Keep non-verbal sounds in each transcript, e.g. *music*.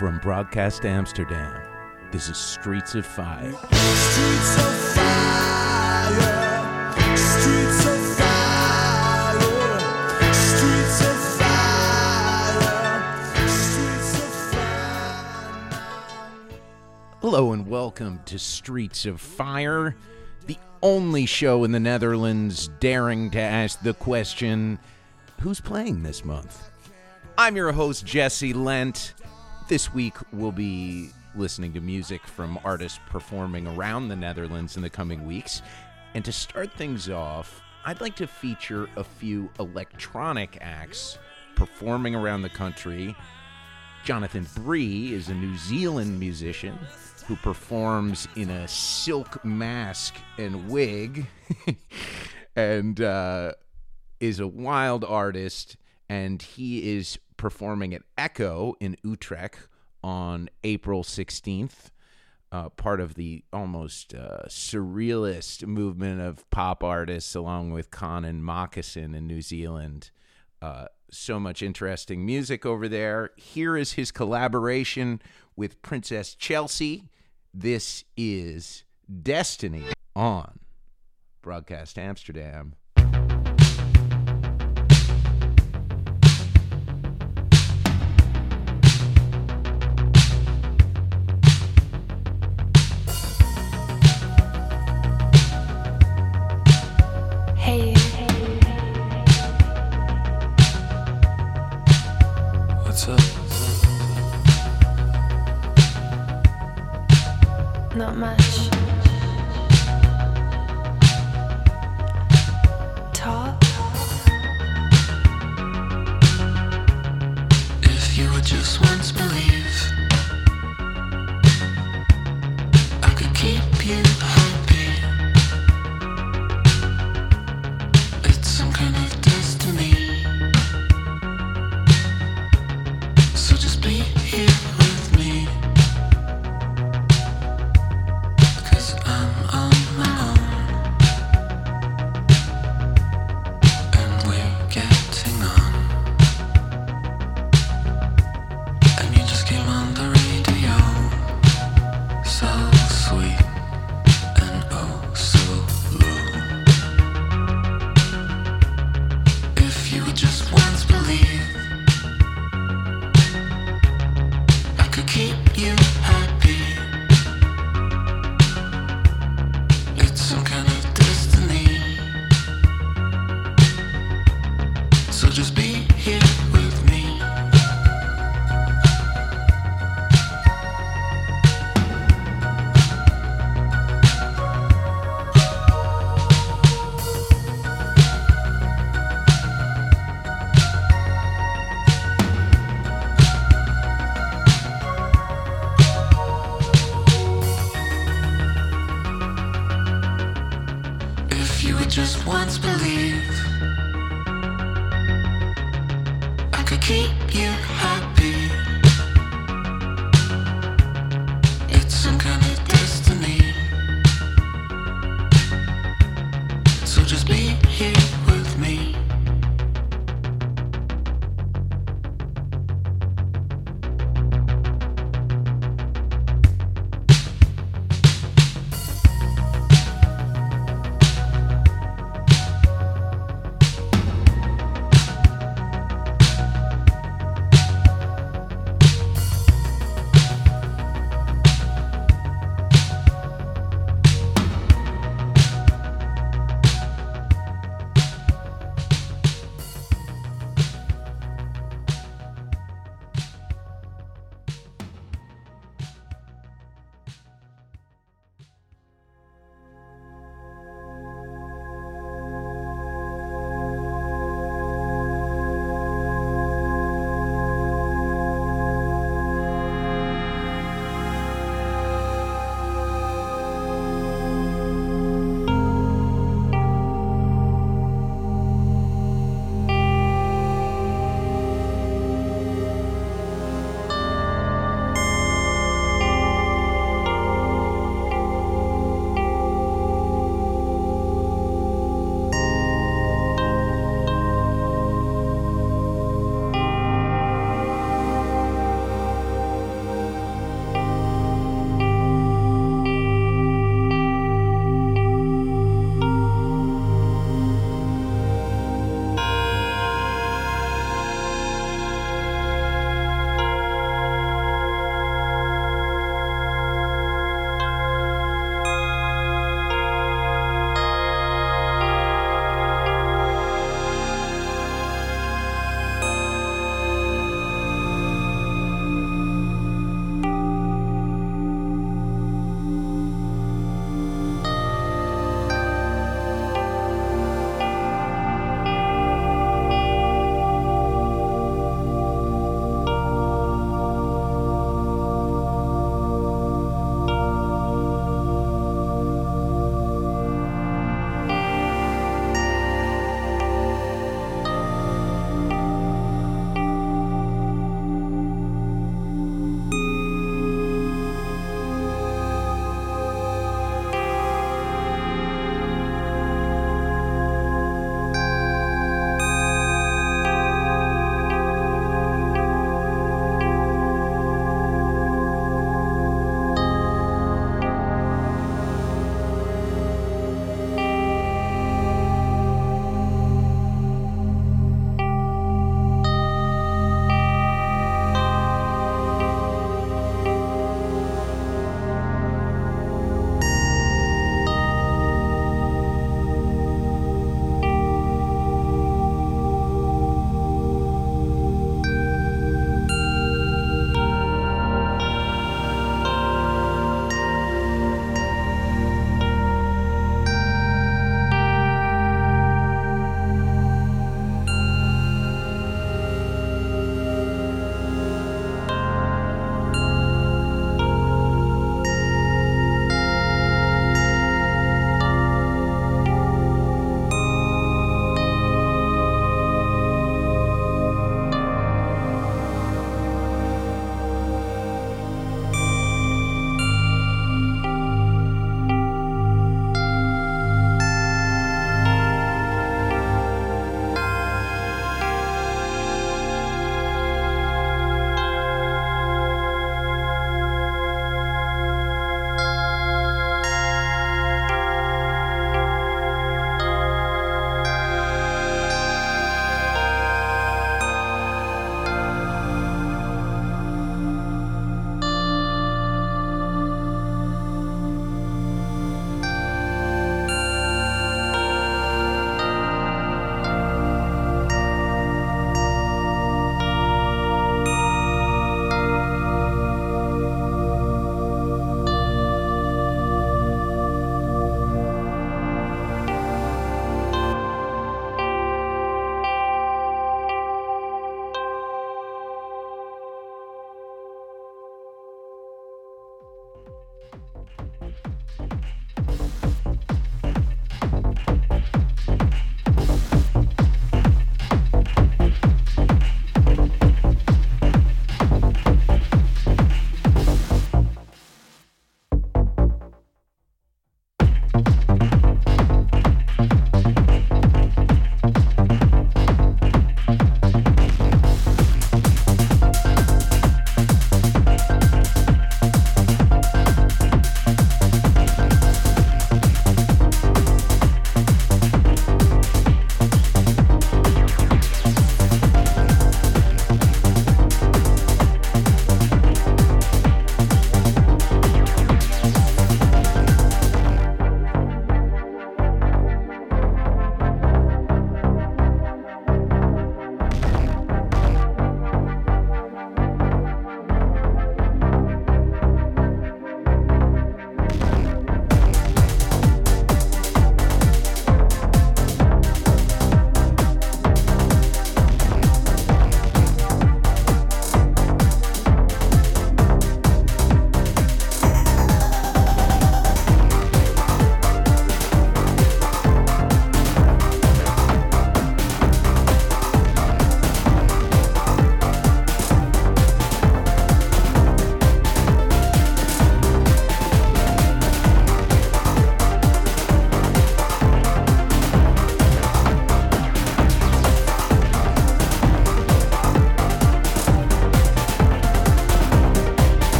From Broadcast Amsterdam, this is Streets of Fire. Streets of fire. Streets of fire. Streets of fire. Streets of fire. Hello and welcome to Streets of Fire, the only show in the Netherlands daring to ask the question who's playing this month? I'm your host, Jesse Lent. This week we'll be listening to music from artists performing around the Netherlands in the coming weeks. And to start things off, I'd like to feature a few electronic acts performing around the country Jonathan Bree is a New Zealand musician who performs in a silk mask and wig *laughs* and uh, is a wild artist. And he is performing at Echo in Utrecht on April 16th. Uh, part of the almost uh, surrealist movement of pop artists, along with Connan Mockasin in New Zealand uh, so much interesting music over there. Here is his collaboration with Princess Chelsea. This is Destiny on Broadcast Amsterdam. Not much.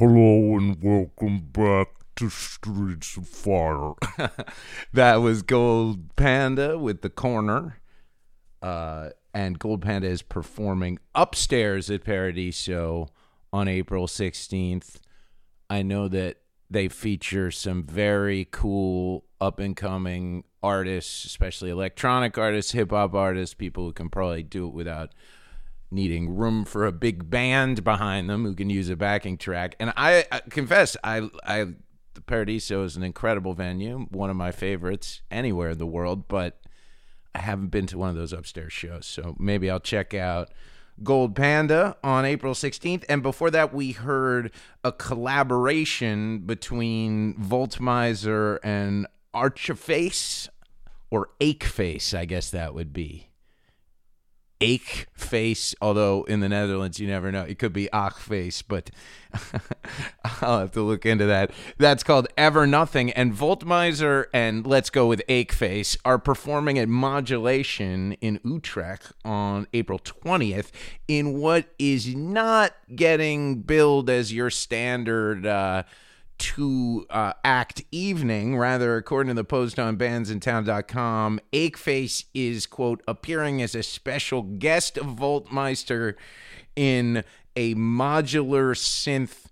Hello and welcome back to Streets of Fire. *laughs* that was Gold Panda with the corner. Uh, and Gold Panda is performing upstairs at Paradiso on April 16th. I know that they feature some very cool up and coming artists, especially electronic artists, hip hop artists, people who can probably do it without needing room for a big band behind them who can use a backing track. And I, I confess, I, I, the Paradiso is an incredible venue, one of my favorites anywhere in the world, but I haven't been to one of those upstairs shows, so maybe I'll check out Gold Panda on April 16th. And before that, we heard a collaboration between Voltmizer and Archaface, or Acheface, I guess that would be ache face, although in the Netherlands you never know. It could be ach face, but *laughs* I'll have to look into that. That's called Ever Nothing. And Voltmizer and Let's Go with Ache Face are performing at Modulation in Utrecht on April 20th in what is not getting billed as your standard. Uh, two uh, act evening. Rather, according to the post on bandsintown.com, Acheface is, quote, appearing as a special guest of Voltmeister in a modular synth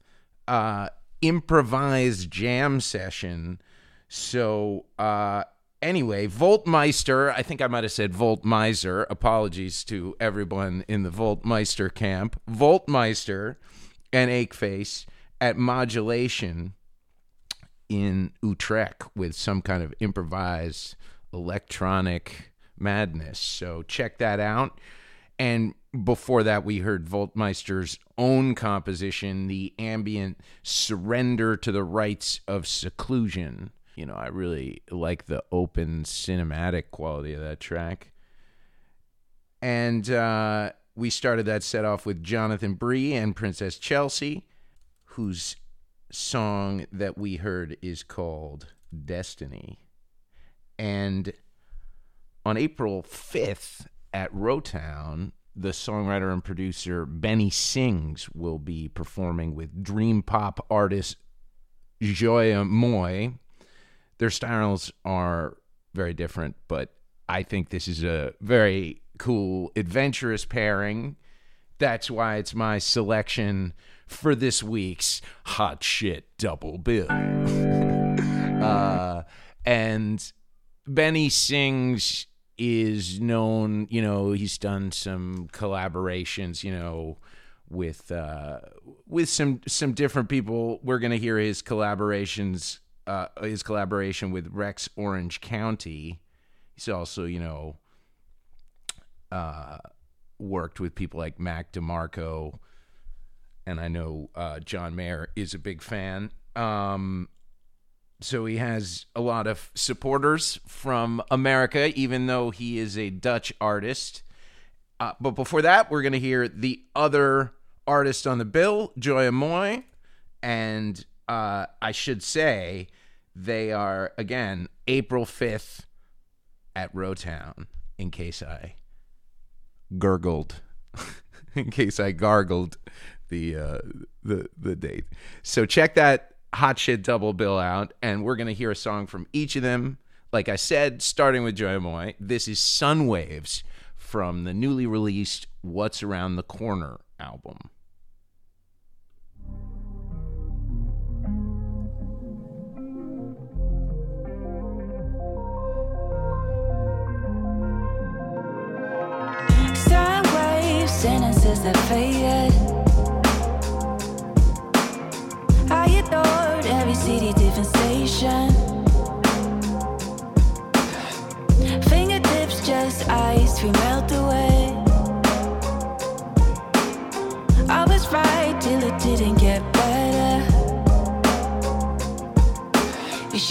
uh, improvised jam session. So, uh, anyway, Voltmeister, I think I might have said Voltmeister. Apologies to everyone in the Voltmeister camp. Voltmeister and Acheface at modulation in Utrecht with some kind of improvised electronic madness. So check that out. And before that, we heard Voltmeister's own composition, the ambient surrender to the rights of seclusion. You know, I really like the open cinematic quality of that track. And uh, we started that set off with Jonathan Bree and Princess Chelsea, whose song that we heard is called Destiny. And on April 5th at Rotown, the songwriter and producer Benny Sings will be performing with dream pop artist Joya Mooi. Their styles are very different, but I think this is a very cool, adventurous pairing. That's why it's my selection for this week's Hot Shit Double Bill. *laughs* uh, and Benny Sings is known, you know, he's done some collaborations, you know, with uh, with some some different people. We're gonna hear his collaborations, uh, his collaboration with Rex Orange County. He's also, you know, uh, worked with people like Mac DeMarco and I know uh, John Mayer is a big fan. Um, so he has a lot of supporters from America, even though he is a Dutch artist. Uh, but before that, we're going to hear the other artist on the bill, Joya Mooi. And uh, I should say, they are, again, April 5th at Rotown, in case I gurgled, *laughs* in case I gargled the uh, the the date. So check that hot shit double bill out, and we're gonna hear a song from each of them. Like I said, starting with Joya Mooi, this is Sun Waves from the newly released What's Around the Corner album. Sun waves, sentences that faded.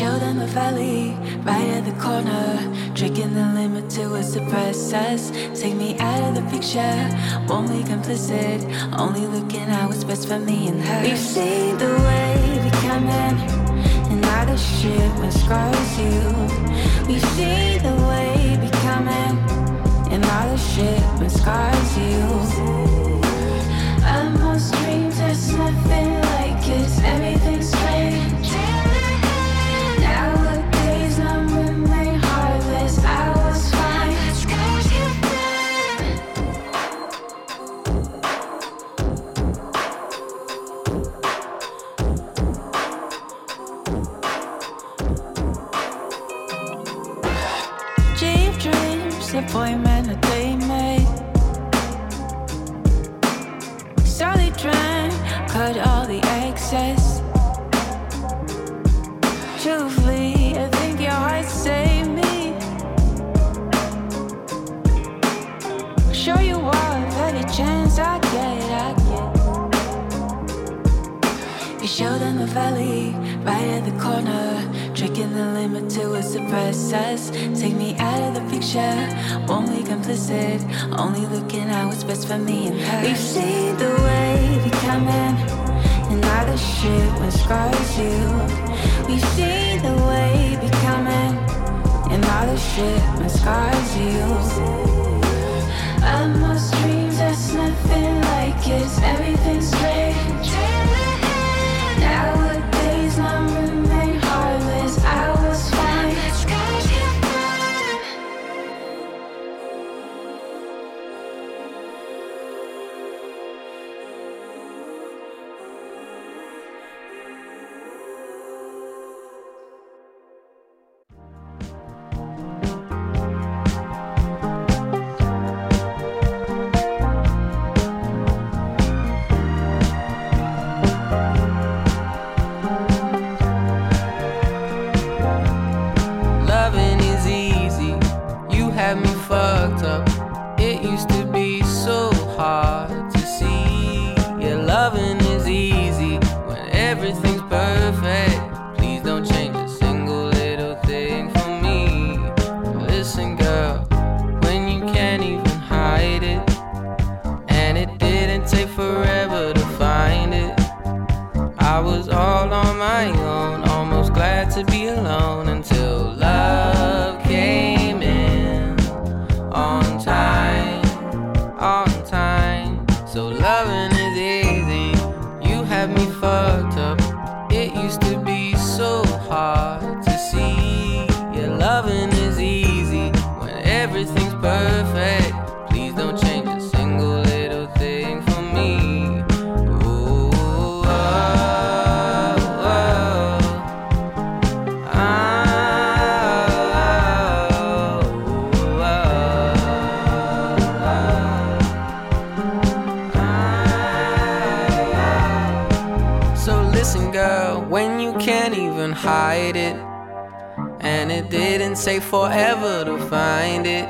Show them a valley right at the corner, tricking the limit to a suppress us. Take me out of the picture, won't be complicit. Only looking at what's best for me and her. We've seen the way we coming, and all the shit when scars you. We've seen the way we coming, and all the shit when scars you. Almost dreams there's nothing appointment that they made. So drank, cut all the excess. Truthfully, I think your heart saved me. Show you off every chance I get, I get. You show them the valley right at the corner. Tricking the limit to suppress us. Take me out of the picture. Won't be complicit. Only looking at what's best for me and her. We've seen the wave coming. And now the shit when scars you. We've seen the come in And now the shit when scars you. I'm most dreams, that's nothing like it. Everything's straight. Now take forever to find it.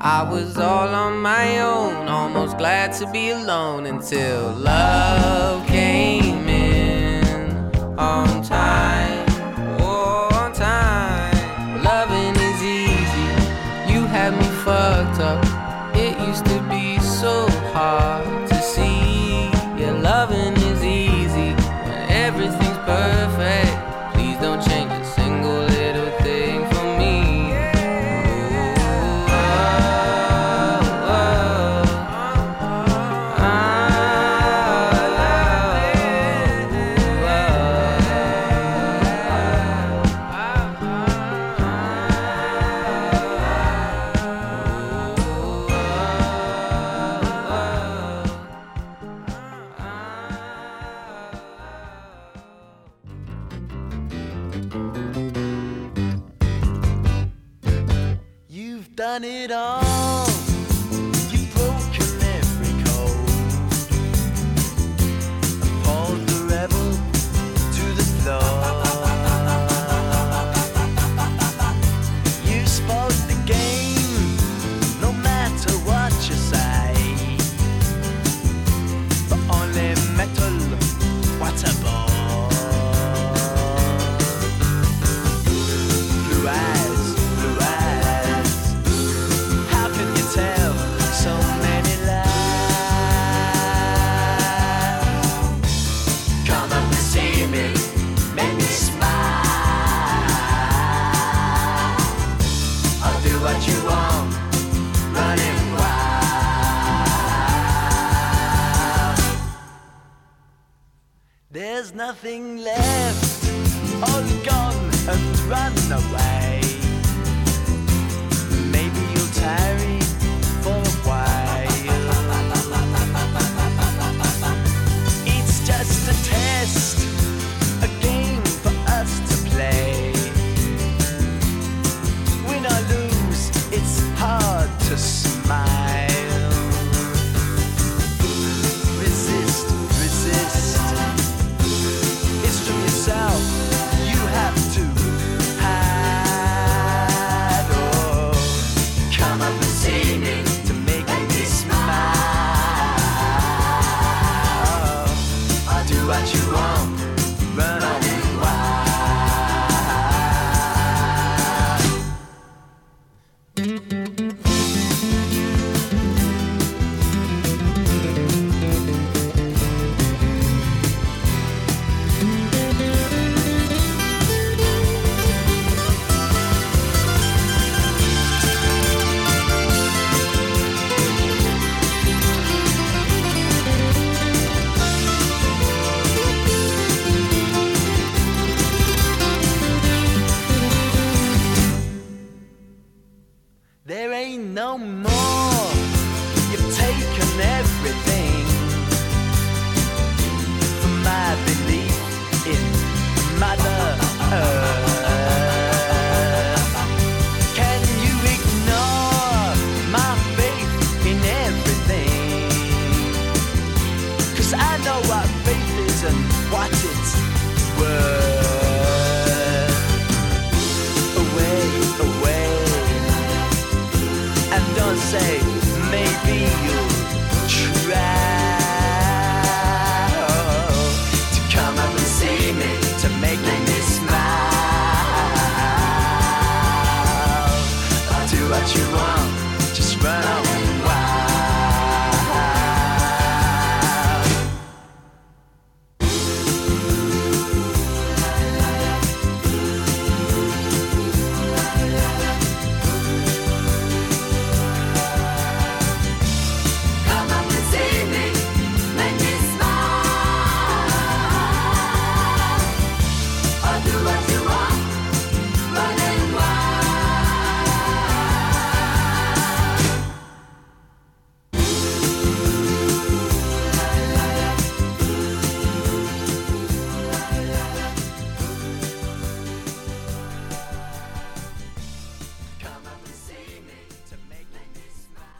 I was all on my own, almost glad to be alone until love came in on time.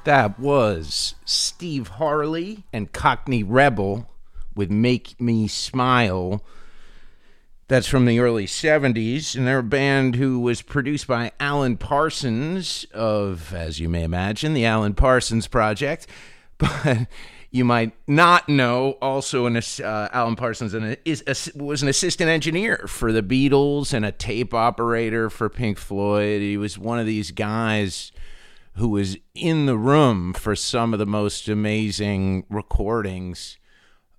That was Steve Harley and Cockney Rebel with Make Me Smile. That's from the early 70s, and they're a band who was produced by Alan Parsons of, as you may imagine, the Alan Parsons Project. *laughs* But you might not know also an, uh, Alan Parsons an, is, ass- was an assistant engineer for the Beatles and a tape operator for Pink Floyd. He was one of these guys who was in the room for some of the most amazing recordings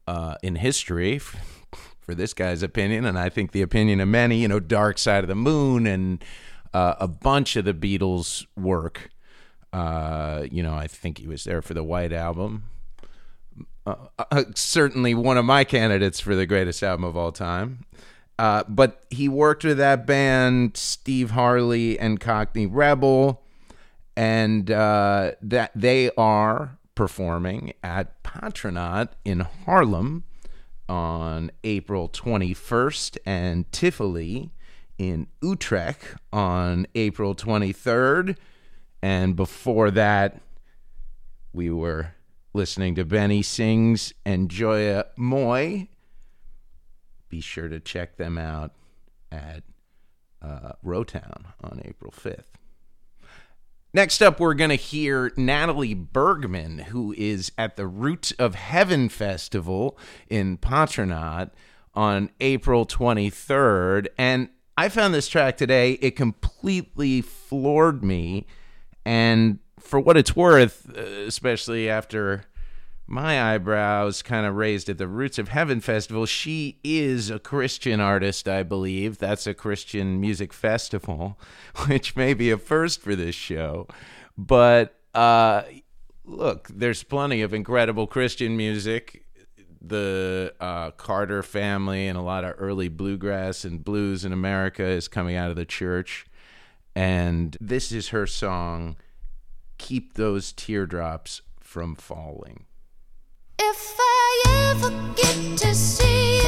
uh, in history, for this guy's opinion, and I think the opinion of many. You know, Dark Side of the Moon and uh, a bunch of the Beatles' work. Uh, you know, I think he was there for the White Album. Uh, uh, certainly one of my candidates for the greatest album of all time. Uh, but he worked with that band, Steve Harley and Cockney Rebel and uh, that they are performing at Patronaat in Haarlem on April 21st and Tivoli in Utrecht on April 23rd. And before that, we were listening to Benny Sings and Joya Mooi. Be sure to check them out at uh, Rotown on April 5th. Next up, we're going to hear Natalie Bergman, who is at the Roots of Heaven Festival in Patronaat on April 23rd. And I found this track today. It completely floored me. And for what it's worth, uh, especially after my eyebrows kind of raised at the Roots of Heaven Festival. She is a Christian artist, I believe. That's a Christian music festival, *laughs* which may be a first for this show. But uh, look, there's plenty of incredible Christian music. The uh, Carter family and a lot of early bluegrass and blues in America is coming out of the church. And this is her song, Keep Those Teardrops from Falling. If I ever get to see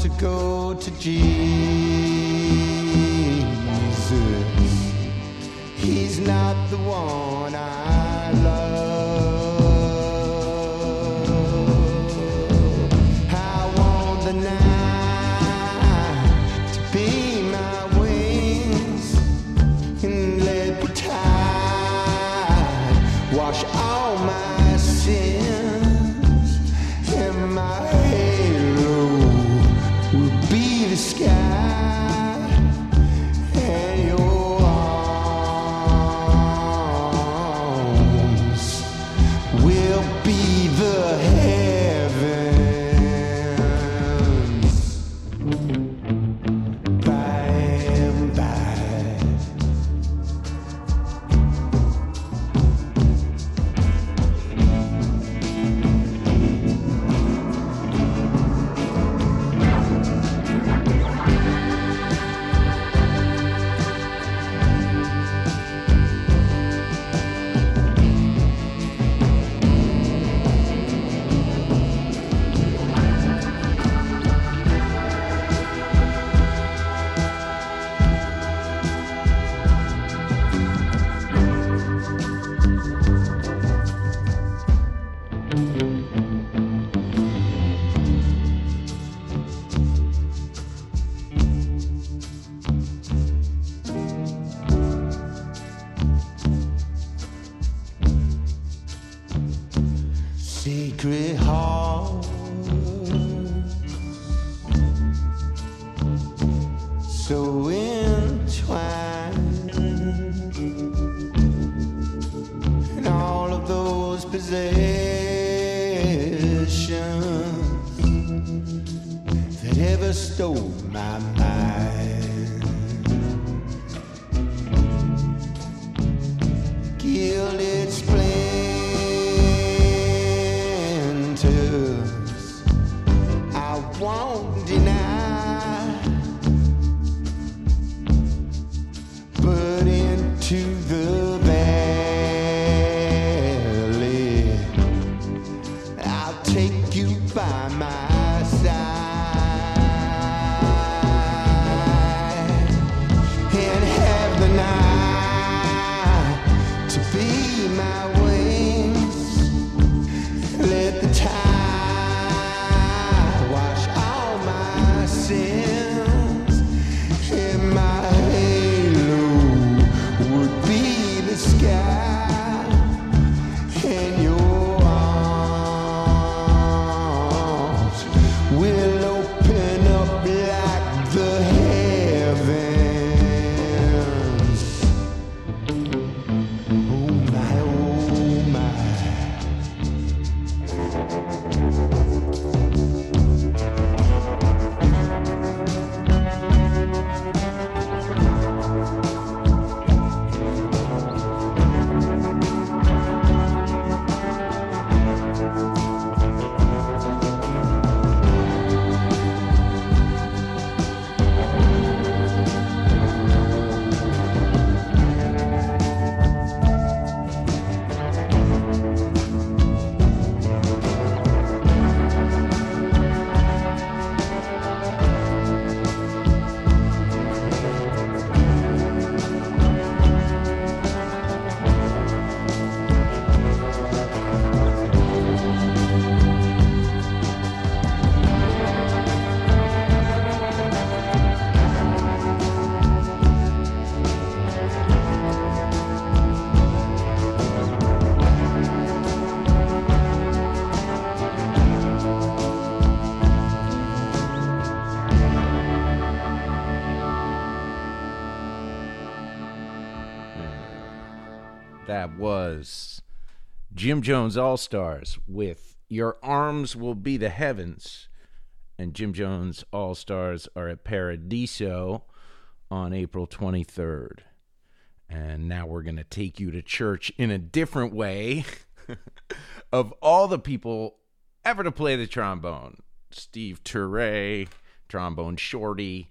to go to Jesus. He's not the one I possession that ever stole my mind. Was Jim Jones All Stars with Your Arms Will Be the Heavens. And Jim Jones All Stars are at Paradiso on April 23rd. And now we're going to take you to church in a different way. *laughs* of all the people ever to play the trombone, Steve Turre, trombone shorty,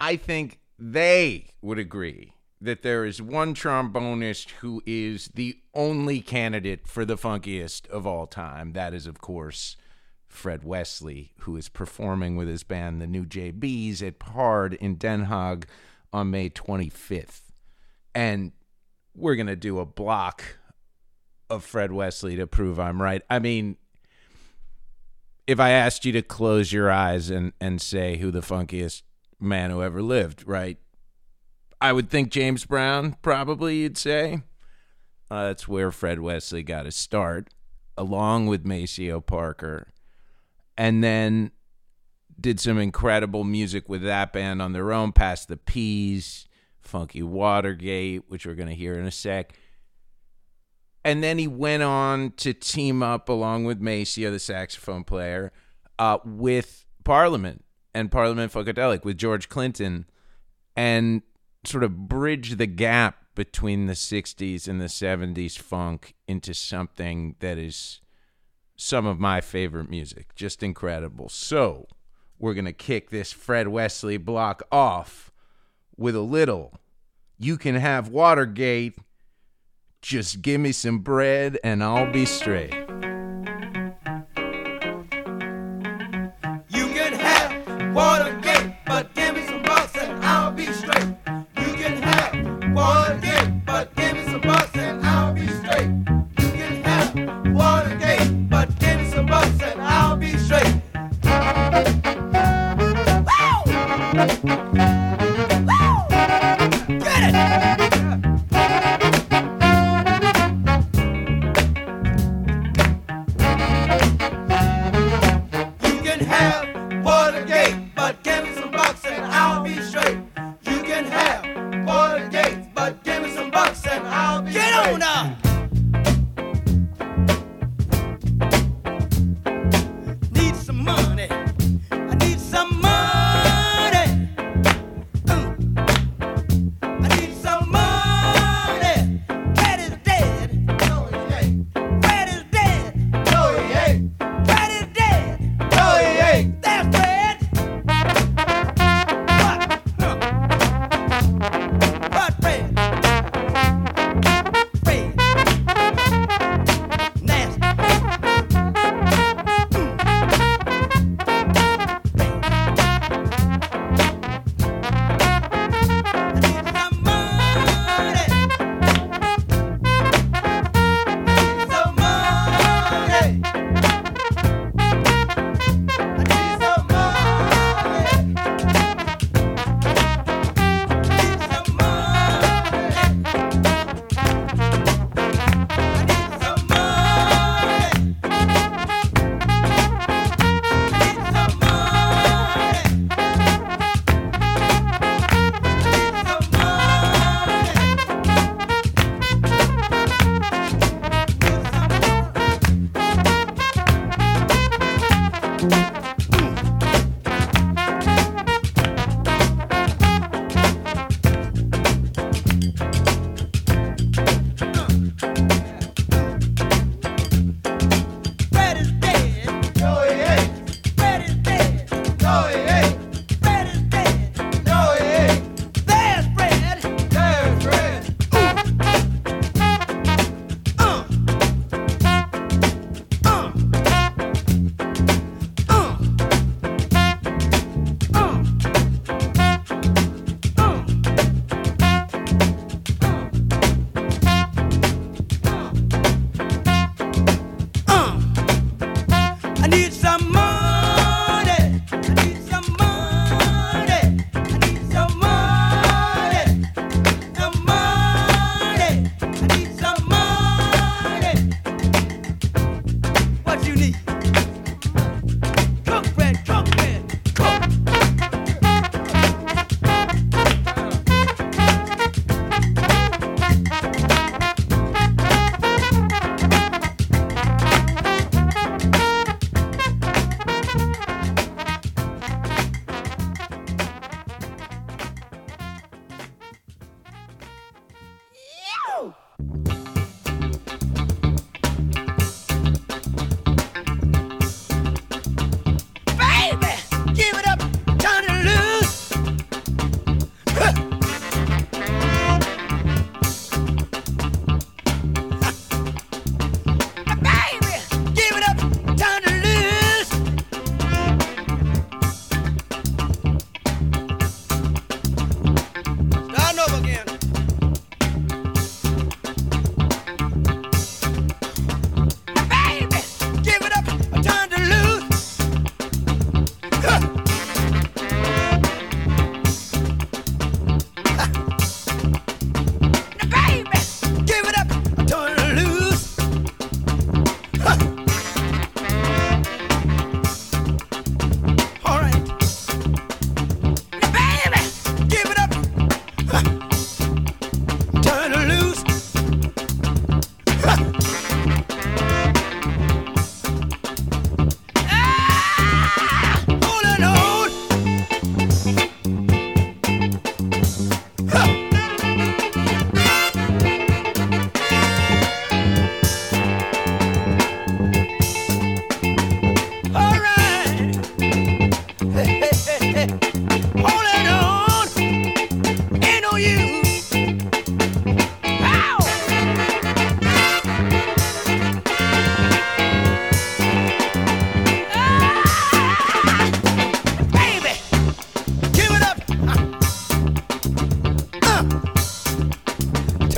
I think they would agree that there is one trombonist who is the only candidate for the funkiest of all time. That is, of course, Fred Wesley, who is performing with his band, the New JBs, at Paard in Den Haag on May 25th. And we're going to do a block of Fred Wesley to prove I'm right. I mean, if I asked you to close your eyes and, and say who the funkiest man who ever lived, right? I would think James Brown, probably, you'd say. Uh, that's where Fred Wesley got his start, along with Maceo Parker. And then did some incredible music with that band on their own, Pass the Peas, Funky Watergate, which we're going to hear in a sec. And then he went on to team up along with Maceo, the saxophone player, uh, with Parliament and Parliament Funkadelic with George Clinton and sort of bridge the gap between the 60s and the 70s funk into something that is some of my favorite music. Just incredible. So, we're going to kick this Fred Wesley block off with a little You Can Have Watergate. Just give me some bread and I'll be straight.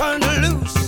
turned loose.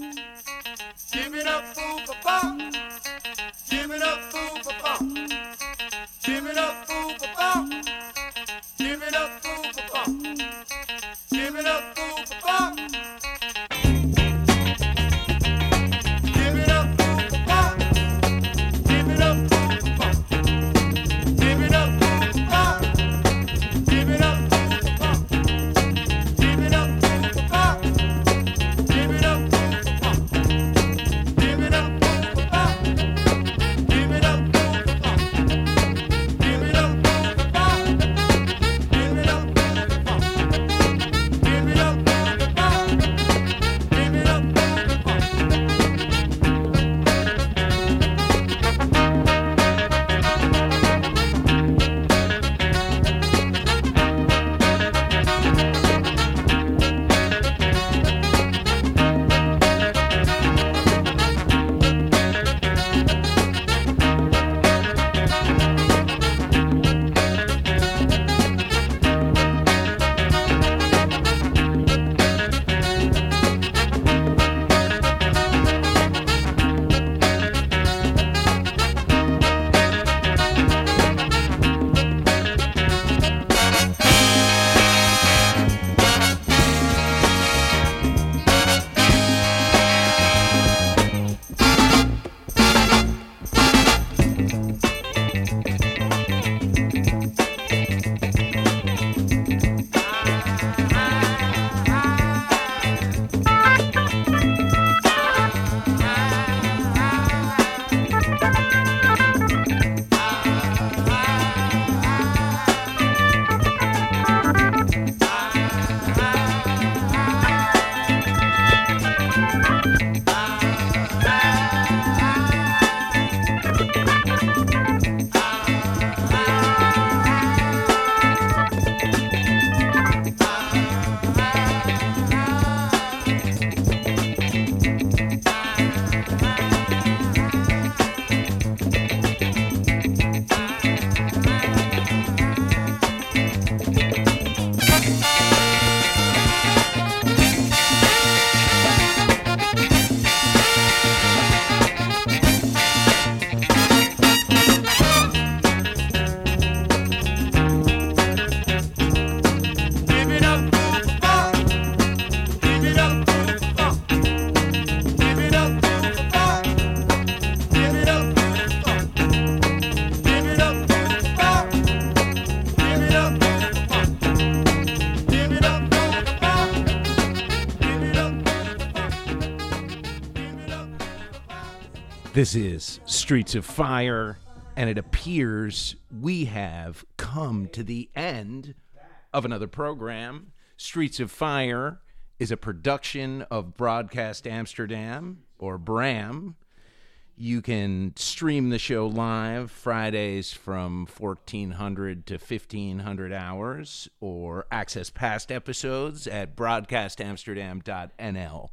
Give it up for This is Streets of Fire, and it appears we have come to the end of another program. Streets of Fire is a production of Broadcast Amsterdam, or BRAM. You can stream the show live Fridays from 1400 to 1500 hours, or access past episodes at broadcastamsterdam.nl.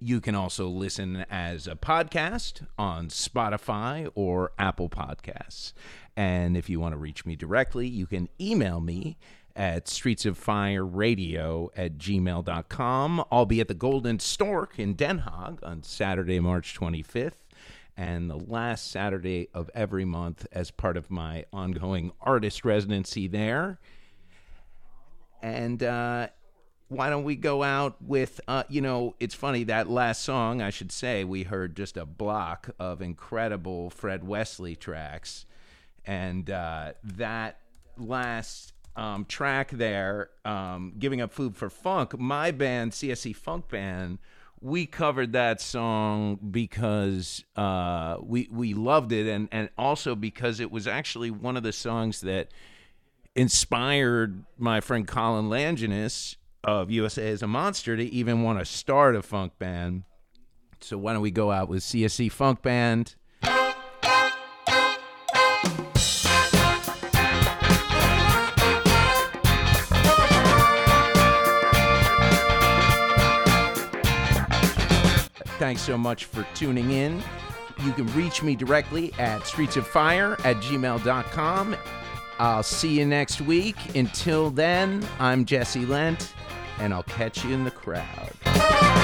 You can also listen as a podcast on Spotify or Apple Podcasts. And if you want to reach me directly, you can email me at streetsoffireradio at gmail.com. I'll be at the Golden Stork in Den Haag on Saturday, March 25th, and the last Saturday of every month as part of my ongoing artist residency there. And uh, why don't we go out with uh, you know it's funny that last song i should say we heard just a block of incredible fred wesley tracks. And uh, that last um, track there um, giving up food for funk my band csc funk band we covered that song because uh, we we loved it. And and also because it was actually one of the songs that inspired my friend Colin Langenus of USA Is a Monster to even want to start a funk band. So why don't we go out with CSC Funk Band? Thanks so much for tuning in. You can reach me directly at streetsoffire at gmail.com. I'll see you next week. Until then, I'm Jesse Lent, and I'll catch you in the crowd.